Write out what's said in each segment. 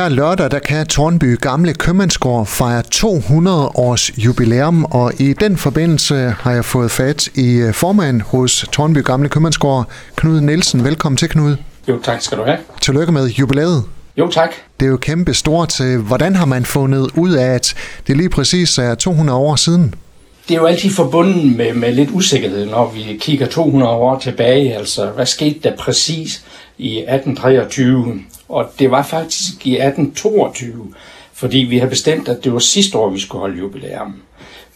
her lørdag, der kan Tornby Gamle Købmandsgård fejre 200 års jubilæum, og i den forbindelse har jeg fået fat i øh, formand hos Tornby Gamle Købmandsgård, Knud Nielsen. Velkommen til, Knud. Jo, tak skal du have. Tillykke med jubilæet. Jo, tak. Det er jo kæmpe stort. Hvordan har man fundet ud af, at det lige præcis er 200 år siden? Det er jo altid forbundet med, med lidt usikkerhed, når vi kigger 200 år tilbage. Altså, hvad skete der præcis i 1823? Og det var faktisk i 1822, fordi vi havde bestemt, at det var sidste år, vi skulle holde jubilæum.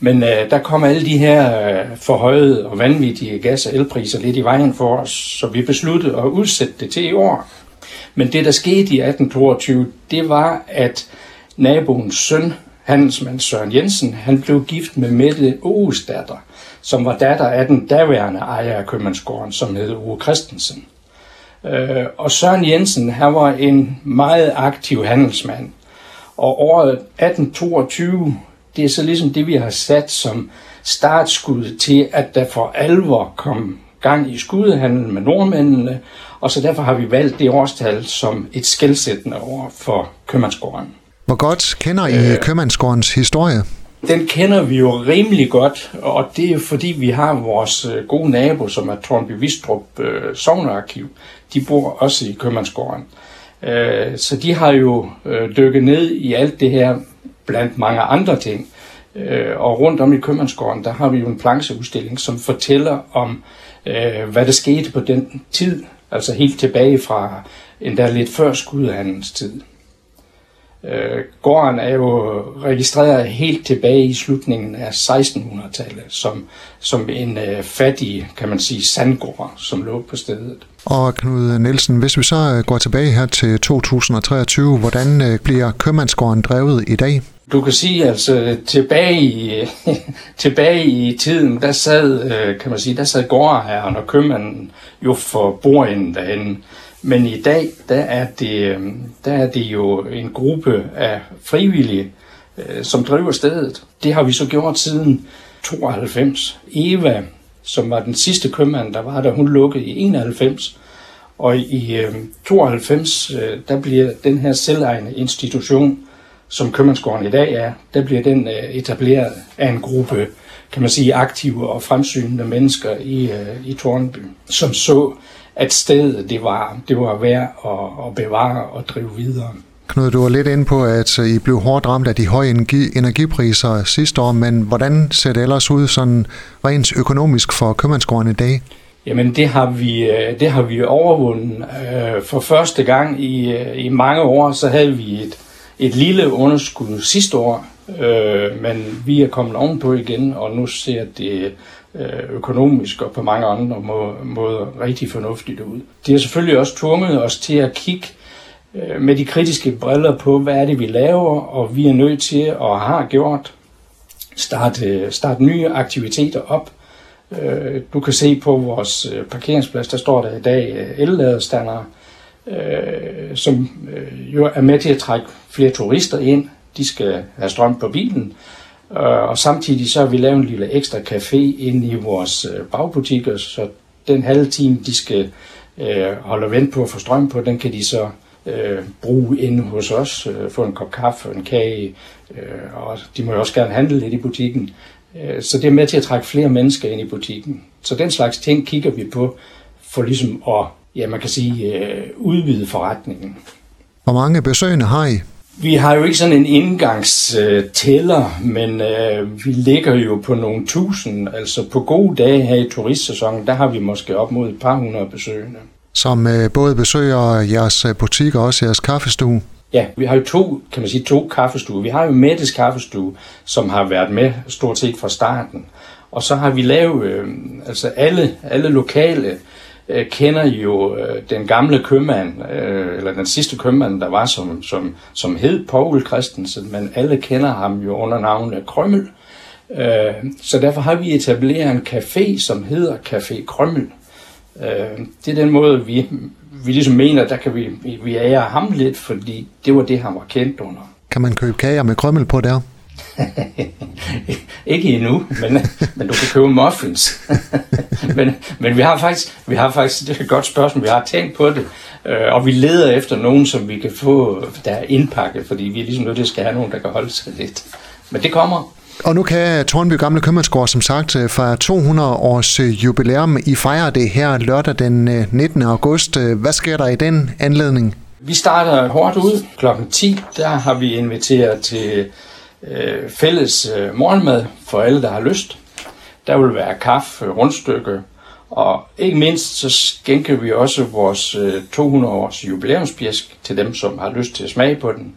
Men øh, der kom alle de her øh, forhøjede og vanvittige gas- og elpriser lidt i vejen for os, så vi besluttede at udsætte det til i år. Men det, der skete i 1822, det var, at naboens søn, handelsmand Søren Jensen, han blev gift med Mette Oges datter, som var datter af den daværende ejer af købmandsgården, som hed Ove Christensen. Øh, og Søren Jensen, han var en meget aktiv handelsmand. Og året 1822, det er så ligesom det, vi har sat som startskud til, at der for alvor kom gang i skudhandlen med nordmændene, og så derfor har vi valgt det årstal som et skældsættende år for købmandsgården. Hvor godt kender I øh, købmandsgårdens historie? Den kender vi jo rimelig godt, og det er fordi vi har vores øh, gode nabo, som er Tornby Vistrup øh, Sognearkiv. De bor også i købmandsgården. Øh, så de har jo øh, dykket ned i alt det her, blandt mange andre ting. Øh, og rundt om i købmandsgården, der har vi jo en plancheudstilling, som fortæller om, øh, hvad der skete på den tid, altså helt tilbage fra endda lidt før skudhandens tid. Øh, gården er jo registreret helt tilbage i slutningen af 1600-tallet som, som en øh, fattig, kan man sige, sandgård, som lå på stedet. Og Knud Nielsen, hvis vi så øh, går tilbage her til 2023, hvordan øh, bliver købmandsgården drevet i dag? Du kan sige, altså tilbage i, tilbage i tiden, der sad, kan man sige, der sad gårdherren og købmanden jo for bordenden derinde. Men i dag, der er det, øh, der er det jo en gruppe af frivillige, øh, som driver stedet. Det har vi så gjort siden 92. Eva, som var den sidste købmand, der var der, hun lukkede i 91. Og i øh, 92, der bliver den her selvejende institution, som købmandsgården i dag er, der bliver den etableret af en gruppe, kan man sige, aktive og fremsynende mennesker i, i Tornby, som så at stedet det var, det var værd at, at bevare og drive videre. Knud, du var lidt inde på, at I blev hårdt ramt af de høje energi, energipriser sidste år, men hvordan ser det ellers ud sådan rent økonomisk for købmandsgården i dag? Jamen det har vi, øh, det har vi overvundet. Øh, for første gang i, øh, i mange år, så havde vi et, et lille underskud sidste år, men vi er kommet ovenpå igen, og nu ser det Øh, Øh, økonomisk og på mange andre måder rigtig fornuftigt ud. Det har selvfølgelig også tvunget os til at kigge øh, med de kritiske briller på, hvad er det, vi laver, og vi er nødt til og har gjort starte, starte nye aktiviteter op. Øh, du kan se på vores parkeringsplads, der står der i dag elladestandere, som jo er med til at trække flere turister ind. De skal have strøm på bilen, Øh, og samtidig så har vi lavet en lille ekstra café ind i vores bagbutik, bagbutikker, så den halve time, de skal øh, holde vent på at få strøm på, den kan de så øh, bruge inde hos os, øh, få en kop kaffe og en kage, øh, og de må jo også gerne handle lidt i butikken. Øh, så det er med til at trække flere mennesker ind i butikken. Så den slags ting kigger vi på, for ligesom at, ja man kan sige, øh, udvide forretningen. Hvor mange besøgende har I? Vi har jo ikke sådan en indgangstæller, men øh, vi ligger jo på nogle tusind. Altså på gode dage her i turistsæsonen, der har vi måske op mod et par hundrede besøgende. Som øh, både besøger jeres øh, butik og også jeres kaffestue? Ja, vi har jo to, kan man sige, to kaffestuer. Vi har jo Mettes kaffestue, som har været med stort set fra starten. Og så har vi lavet, øh, altså alle, alle lokale øh, kender jo øh, den gamle købmand, øh, eller den sidste købmand, der var, som, som, som hed Paul Christensen, men alle kender ham jo under navnet Krømmel. Øh, så derfor har vi etableret en café, som hedder Café Krømmel. Øh, det er den måde, vi, vi ligesom mener, der kan vi, vi ære ham lidt, fordi det var det, han var kendt under. Kan man købe kager med krømmel på der? ikke endnu, men, men du kan købe muffins. men, men vi har faktisk, vi har faktisk, det er et godt spørgsmål, vi har tænkt på det, øh, og vi leder efter nogen, som vi kan få, der er indpakket, fordi vi er ligesom nødt til at skal have nogen, der kan holde sig lidt. Men det kommer. Og nu kan Tornby Gamle Købmandsgård som sagt øh, fra 200 års øh, jubilæum. I fejrer det her lørdag den 19. Øh, august. Hvad sker der i den anledning? Vi starter hårdt ud klokken 10. Der har vi inviteret til øh, fælles øh, morgenmad for alle, der har lyst. Der vil være kaffe, rundstykke, og ikke mindst så skænker vi også vores øh, 200 års jubilæumspjæsk til dem, som har lyst til at smage på den.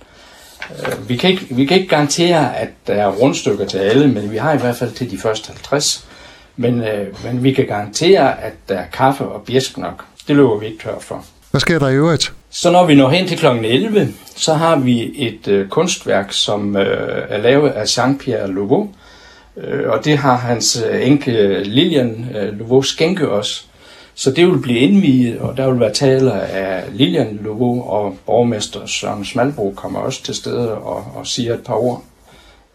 Øh, vi, kan ikke, vi kan ikke garantere, at der er rundstykker til alle, men vi har i hvert fald til de første 50. Men, øh, men vi kan garantere, at der er kaffe og bjæsk nok. Det løber vi ikke tør for. Hvad sker der i øvrigt? Så når vi når hen til kl. 11, så har vi et øh, kunstværk, som øh, er lavet af Jean-Pierre Louveau. Øh, og det har hans øh, enke øh, Lilian øh, Louveau skænke os. Så det vil blive indviet, og der vil være taler af Lilian Louveau, og borgmester Søren Smalbro kommer også til stede og, og siger et par ord.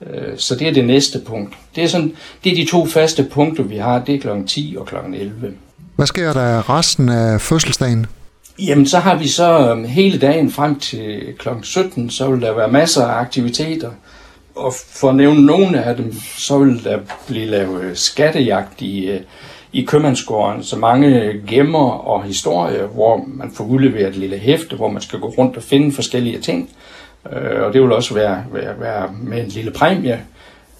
Øh, så det er det næste punkt. Det er, sådan, det er de to faste punkter, vi har. Det er kl. 10 og kl. 11. Hvad sker der resten af fødselsdagen? Jamen, så har vi så øhm, hele dagen frem til kl. 17, så vil der være masser af aktiviteter. Og for at nævne nogle af dem, så vil der blive lavet øh, skattejagt i, øh, i købmandsgården. Så mange gemmer og historier, hvor man får udleveret et lille hæfte, hvor man skal gå rundt og finde forskellige ting. Øh, og det vil også være, være, være med en lille præmie.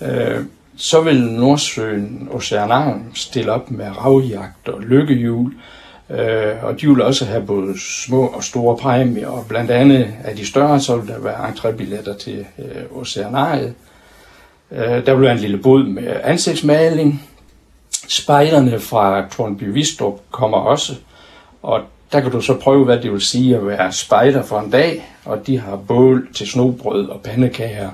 Øh, så vil Nordsøen Oceanaren stille op med ravjagt og lykkehjul. Øh, Øh, og de vil også have både små og store præmier, og blandt andet af de større, så vil der være entrébilletter til øh, Oceanariet. Øh, der vil være en lille bod med ansigtsmaling. Spejderne fra Tornby Vistrup kommer også, og der kan du så prøve, hvad det vil sige at være spejder for en dag, og de har bål til snobrød og pandekager.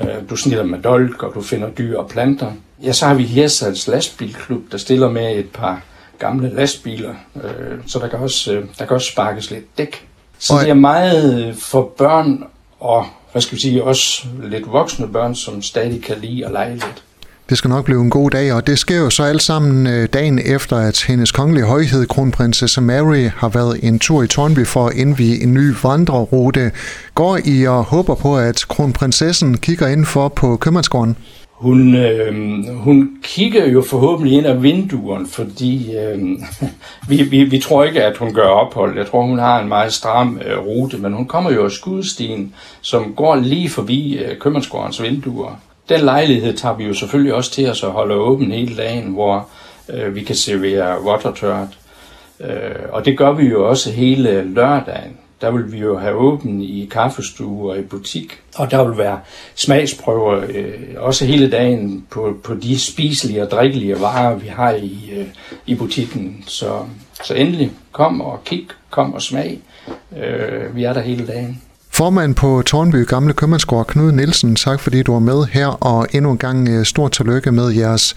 Øh, du snitter med dolk, og du finder dyr og planter. Ja, så har vi Hirsals lastbilklub, der stiller med et par gamle lastbiler, øh, så der kan, også, øh, der kan også sparkes lidt dæk. Så det er meget for børn og hvad skal vi sige, også lidt voksne børn, som stadig kan lide at lege lidt. Det skal nok blive en god dag, og det sker jo så alt sammen øh, dagen efter, at hendes kongelige højhed, kronprinsesse Mary, har været en tur i Tornby for at indvige en ny vandrerute. Går I og håber på, at kronprinsessen kigger ind for på købmandsgården? Hun, øh, hun kigger jo forhåbentlig ind af vinduerne, fordi øh, vi, vi, vi tror ikke, at hun gør ophold. Jeg tror, hun har en meget stram øh, rute, men hun kommer jo af skudstien, som går lige forbi øh, købmandsgårdens vinduer. Den lejlighed tager vi jo selvfølgelig også til os at holde åben hele dagen, hvor øh, vi kan servere vottertørt. Øh, og det gør vi jo også hele lørdagen der vil vi jo have åben i kaffestue og i butik. Og der vil være smagsprøver øh, også hele dagen på, på de spiselige og drikkelige varer, vi har i, øh, i butikken. Så, så endelig kom og kig, kom og smag. Øh, vi er der hele dagen. Formand på Tornby Gamle Købmandsgård, Knud Nielsen, tak fordi du var med her, og endnu en gang øh, stort tillykke med jeres